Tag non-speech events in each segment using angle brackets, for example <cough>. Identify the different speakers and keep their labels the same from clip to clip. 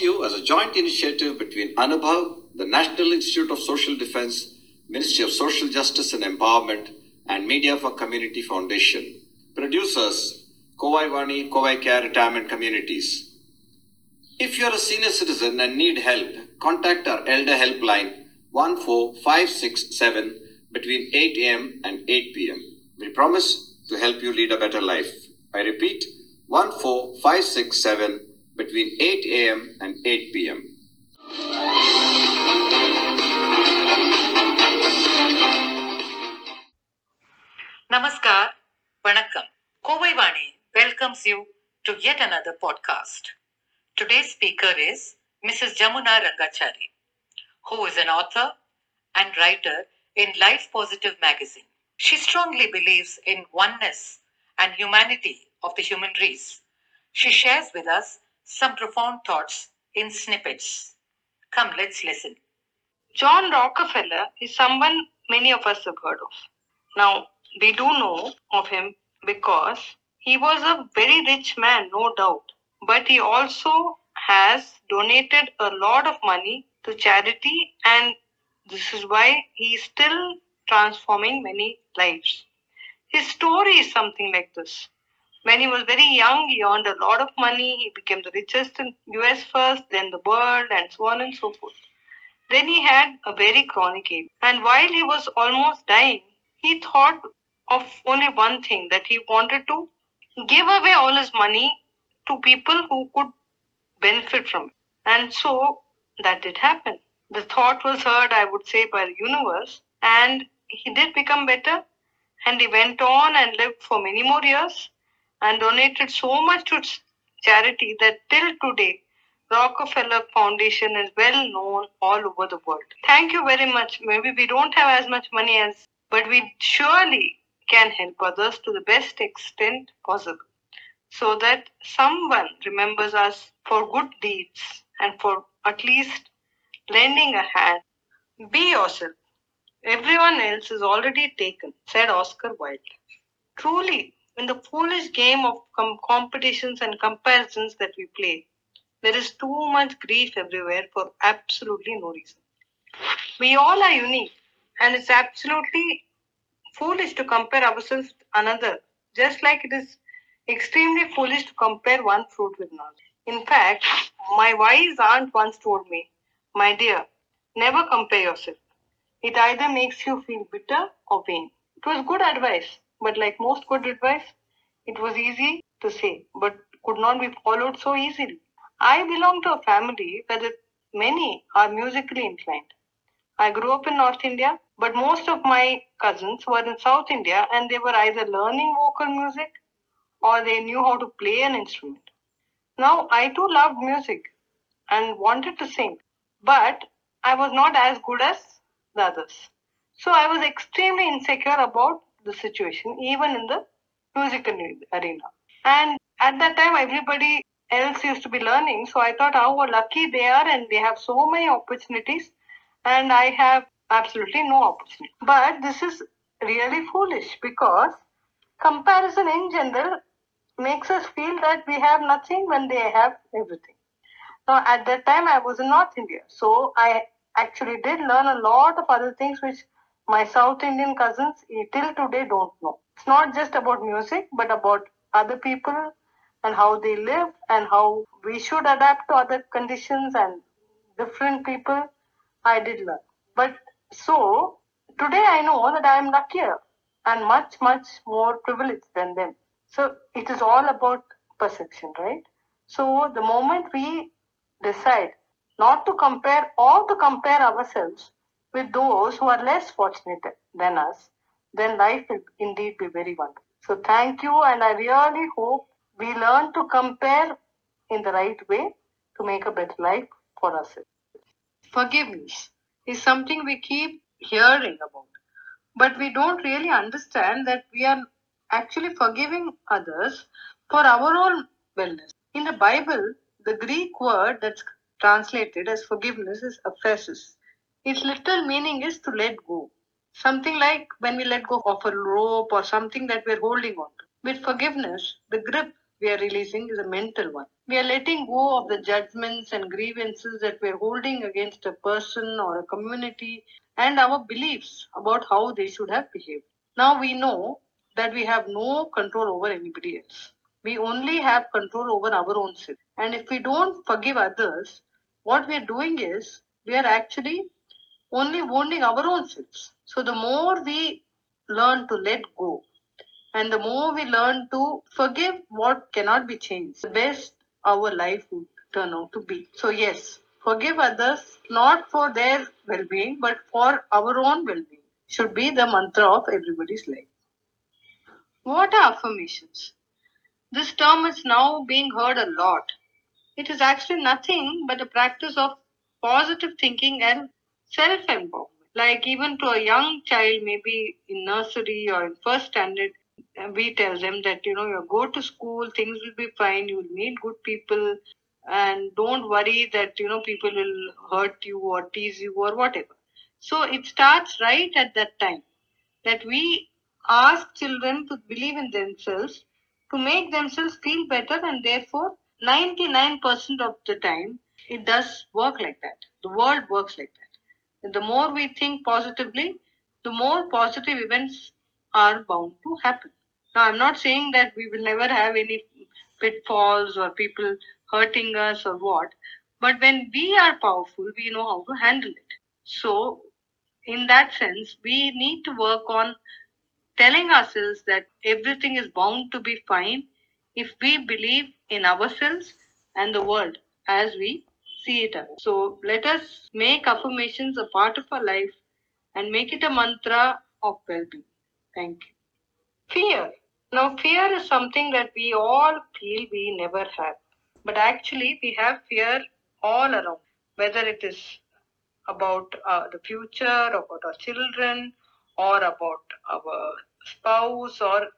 Speaker 1: you as a joint initiative between Anubhav, the National Institute of Social Defense, Ministry of Social Justice and Empowerment, and Media for Community Foundation. Producers, Kovai Vani, Kovai Care Retirement Communities. If you're a senior citizen and need help, contact our Elder Helpline 14567 between 8 a.m. and 8 p.m. We promise to help you lead a better life. I repeat, 14567 between 8 a.m. and 8 p.m.
Speaker 2: Namaskar, Vanakkam. Kovai Vani welcomes you to yet another podcast. Today's speaker is Mrs. Jamuna Rangachari, who is an author and writer in Life Positive magazine. She strongly believes in oneness and humanity of the human race. She shares with us some profound thoughts in snippets. Come, let's listen.
Speaker 3: John Rockefeller is someone many of us have heard of. Now, we do know of him because he was a very rich man, no doubt, but he also has donated a lot of money to charity, and this is why he is still transforming many lives. His story is something like this. When he was very young, he earned a lot of money. He became the richest in US first, then the world, and so on and so forth. Then he had a very chronic ache. And while he was almost dying, he thought of only one thing that he wanted to give away all his money to people who could benefit from it. And so that did happen. The thought was heard, I would say, by the universe, and he did become better. And he went on and lived for many more years and donated so much to charity that till today, Rockefeller Foundation is well known all over the world. Thank you very much. Maybe we don't have as much money as, but we surely can help others to the best extent possible so that someone remembers us for good deeds and for at least lending a hand. Be yourself. Everyone else is already taken, said Oscar Wilde. Truly, in the foolish game of com- competitions and comparisons that we play, there is too much grief everywhere for absolutely no reason. We all are unique, and it's absolutely foolish to compare ourselves with another, just like it is extremely foolish to compare one fruit with another. In fact, my wise aunt once told me, My dear, never compare yourself. It either makes you feel bitter or vain. It was good advice, but like most good advice, it was easy to say, but could not be followed so easily. I belong to a family where the many are musically inclined. I grew up in North India, but most of my cousins were in South India and they were either learning vocal music or they knew how to play an instrument. Now, I too loved music and wanted to sing, but I was not as good as the others. So I was extremely insecure about the situation, even in the musical arena. And at that time, everybody else used to be learning. So I thought how lucky they are and they have so many opportunities, and I have absolutely no opportunity. But this is really foolish because comparison in general makes us feel that we have nothing when they have everything. Now, at that time, I was in North India, so I actually did learn a lot of other things which my South Indian cousins eh, till today don't know. It's not just about music, but about other people and how they live and how we should adapt to other conditions and different people. I did learn. But so today I know that I am luckier and much, much more privileged than them. So it is all about perception, right? So the moment we decide not to compare or to compare ourselves with those who are less fortunate than us, then life will indeed be very wonderful. So thank you, and I really hope we learn to compare in the right way to make a better life for ourselves. Forgiveness is something we keep hearing about, but we don't really understand that we are actually forgiving others for our own wellness. In the Bible, the Greek word that's translated as forgiveness is aphesis. Its literal meaning is to let go. Something like when we let go of a rope or something that we're holding on to. With forgiveness, the grip we are releasing is a mental one. We are letting go of the judgments and grievances that we're holding against a person or a community and our beliefs about how they should have behaved. Now we know that we have no control over anybody else. We only have control over our own self. And if we don't forgive others, what we are doing is we are actually only wounding our own selves. So the more we learn to let go and the more we learn to forgive what cannot be changed, the best our life would turn out to be. So, yes, forgive others not for their well being but for our own well being should be the mantra of everybody's life. What are affirmations? This term is now being heard a lot. It is actually nothing but a practice of positive thinking and self empowerment. Like even to a young child, maybe in nursery or in first standard, we tell them that you know you go to school, things will be fine, you will meet good people, and don't worry that you know people will hurt you or tease you or whatever. So it starts right at that time that we ask children to believe in themselves to make themselves feel better and therefore 99% of the time it does work like that the world works like that the more we think positively the more positive events are bound to happen. Now i'm not saying that we will never have any pitfalls or people hurting us or what but when we are powerful we know how to handle it. So in that sense we need to work on telling ourselves that everything is bound to be fine if we believe in ourselves and the world as we see it. So let us make affirmations a part of our life and make it a mantra of well being. Thank you. Fear. Now, fear is something that we all feel we never have. But actually, we have fear all around, whether it is about uh, the future, about our children, or about our spouse or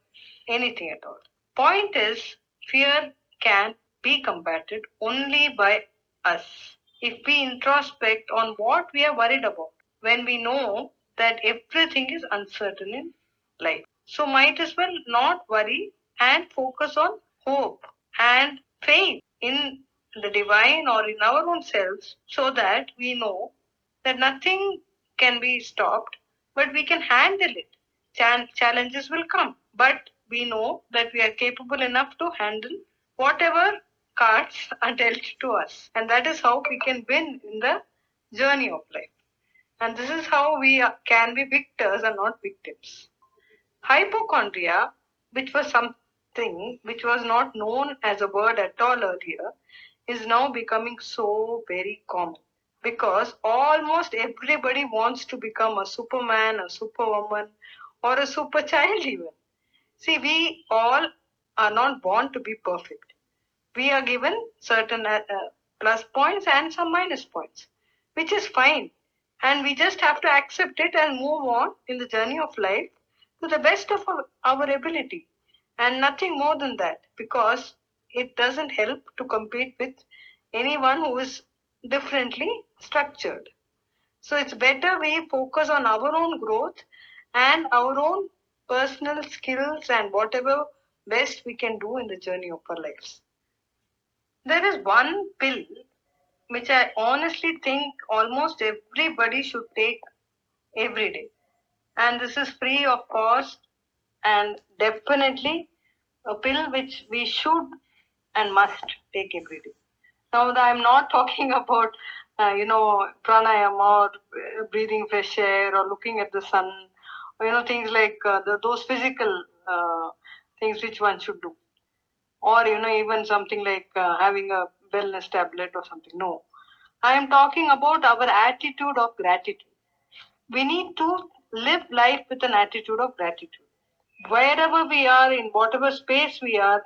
Speaker 3: anything at all. Point is, fear can be combated only by us if we introspect on what we are worried about when we know that everything is uncertain in life. So, might as well not worry and focus on hope and faith in the divine or in our own selves so that we know that nothing can be stopped, but we can handle it challenges will come. But we know that we are capable enough to handle whatever cards are dealt to us. And that is how we can win in the journey of life. And this is how we can be victors and not victims. Hypochondria, which was something which was not known as a word at all earlier, is now becoming so very common because almost everybody wants to become a superman, a superwoman, or a super child even. See, we all are not born to be perfect. We are given certain uh, uh, plus points and some minus points, which is fine. And we just have to accept it and move on in the journey of life to the best of our, our ability. And nothing more than that, because it doesn't help to compete with anyone who is differently structured. So it's better we focus on our own growth and our own personal skills and whatever best we can do in the journey of our lives. There is one pill which I honestly think almost everybody should take every day. And this is free of cost and definitely a pill which we should and must take every day. Now, I'm not <laughs> talking about, uh, you know, pranayama or breathing fresh air or looking at the sun you know things like uh, the, those physical uh, things which one should do or you know even something like uh, having a wellness tablet or something. No. I am talking about our attitude of gratitude. We need to live life with an attitude of gratitude. Wherever we are in whatever space we are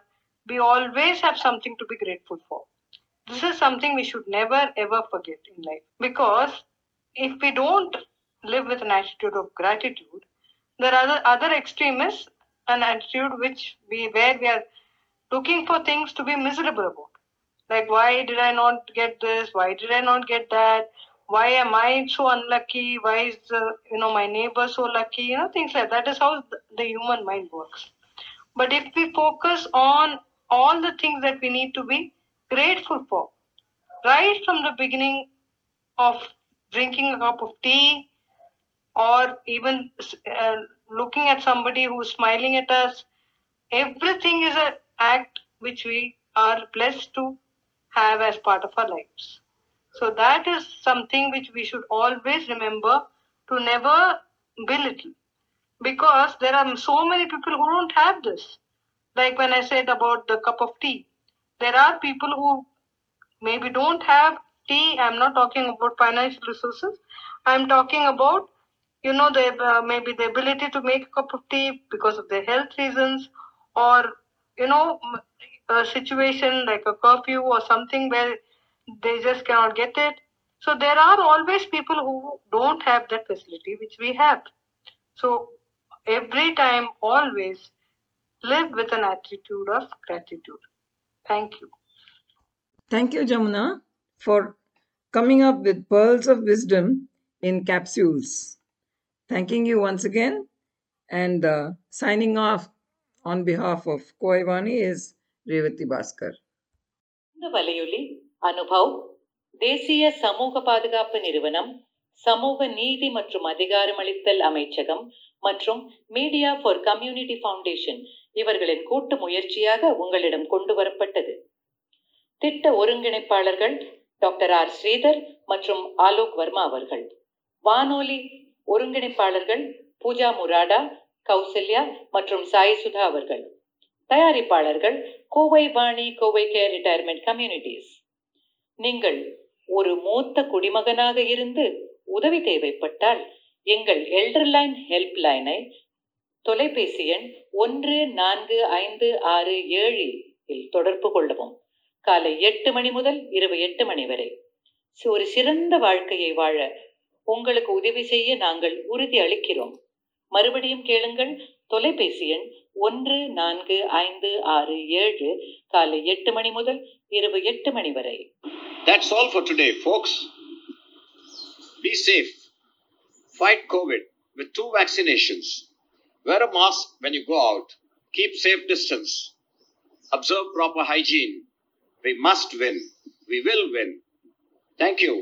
Speaker 3: we always have something to be grateful for. This is something we should never ever forget in life. Because if we don't live with an attitude of gratitude there are other, other extremists, an attitude which we where we are looking for things to be miserable about. Like why did I not get this? Why did I not get that? Why am I so unlucky? Why is the, you know my neighbor so lucky? You know things like that. that is how the human mind works. But if we focus on all the things that we need to be grateful for. Right from the beginning of drinking a cup of tea or even uh, looking at somebody who's smiling at us, everything is an act which we are blessed to have as part of our lives. So that is something which we should always remember to never belittle because there are so many people who don't have this. Like when I said about the cup of tea, there are people who maybe don't have tea. I'm not talking about financial resources. I'm talking about, you know, the uh, maybe the ability to make a cup of tea because of their health reasons, or you know, a situation like a curfew or something where they just cannot get it. So there are always people who don't have that facility, which we have. So every time, always live with an attitude of gratitude. Thank you.
Speaker 4: Thank you, Jamuna, for coming up with pearls of wisdom in capsules. Thanking you once again and uh, signing off on behalf of Koivani is Revati Bhaskar.
Speaker 2: இந்த வலையொலி அனுபவ் தேசிய சமூக பாதுகாப்பு நிறுவனம் சமூக நீதி மற்றும் அதிகாரமளித்தல் அமைச்சகம் மற்றும் மீடியா ஃபார் கம்யூனிட்டி ஃபவுண்டேஷன் இவர்களின் கூட்டு முயற்சியாக உங்களிடம் கொண்டு வரப்பட்டது. திட்ட ஒருங்கிணைப்பாளர்கள் டாக்டர் ஆர். ஸ்ரீதர் மற்றும் ஆலோக் வர்மா அவர்கள். வானொலி ஒருங்கிணைப்பாளர்கள் பூஜா முராடா கௌசல்யா மற்றும் சாய் சுதா அவர்கள். தயாரிப்பாளர்கள் Kovai Vani Kovai care retirement communities நீங்கள் ஒரு மூத்த குடிமகனாக இருந்து உதவி தேவைப்பட்டால் எங்கள் எல்டர்லைன் ஹெல்ப் லைனை தொலைபேசி எண் ஒன்று நான்கு ஐந்து ஆறு ஏழு இல் தொடர்பு கொள்ளவும். காலை எட்டு மணி முதல் இரவு எட்டு மணி வரை. ஒரு சிறந்த வாழ்க்கையை வாழ உங்களுக்கு உதவி செய்ய நாங்கள் உறுதி அளிக்கிறோம். மறுபடியும் கேளுங்கள். தொலைபேசி எண் ஒன்று நான்கு ஐந்து ஆறு ஏழு காலை எட்டு மணி முதல் இரவு எட்டு மணி வரை.
Speaker 1: That's all for today folks be safe fight COVID with two vaccinations wear mask when you go out keep safe distance observe proper hygiene we must win we will win thank you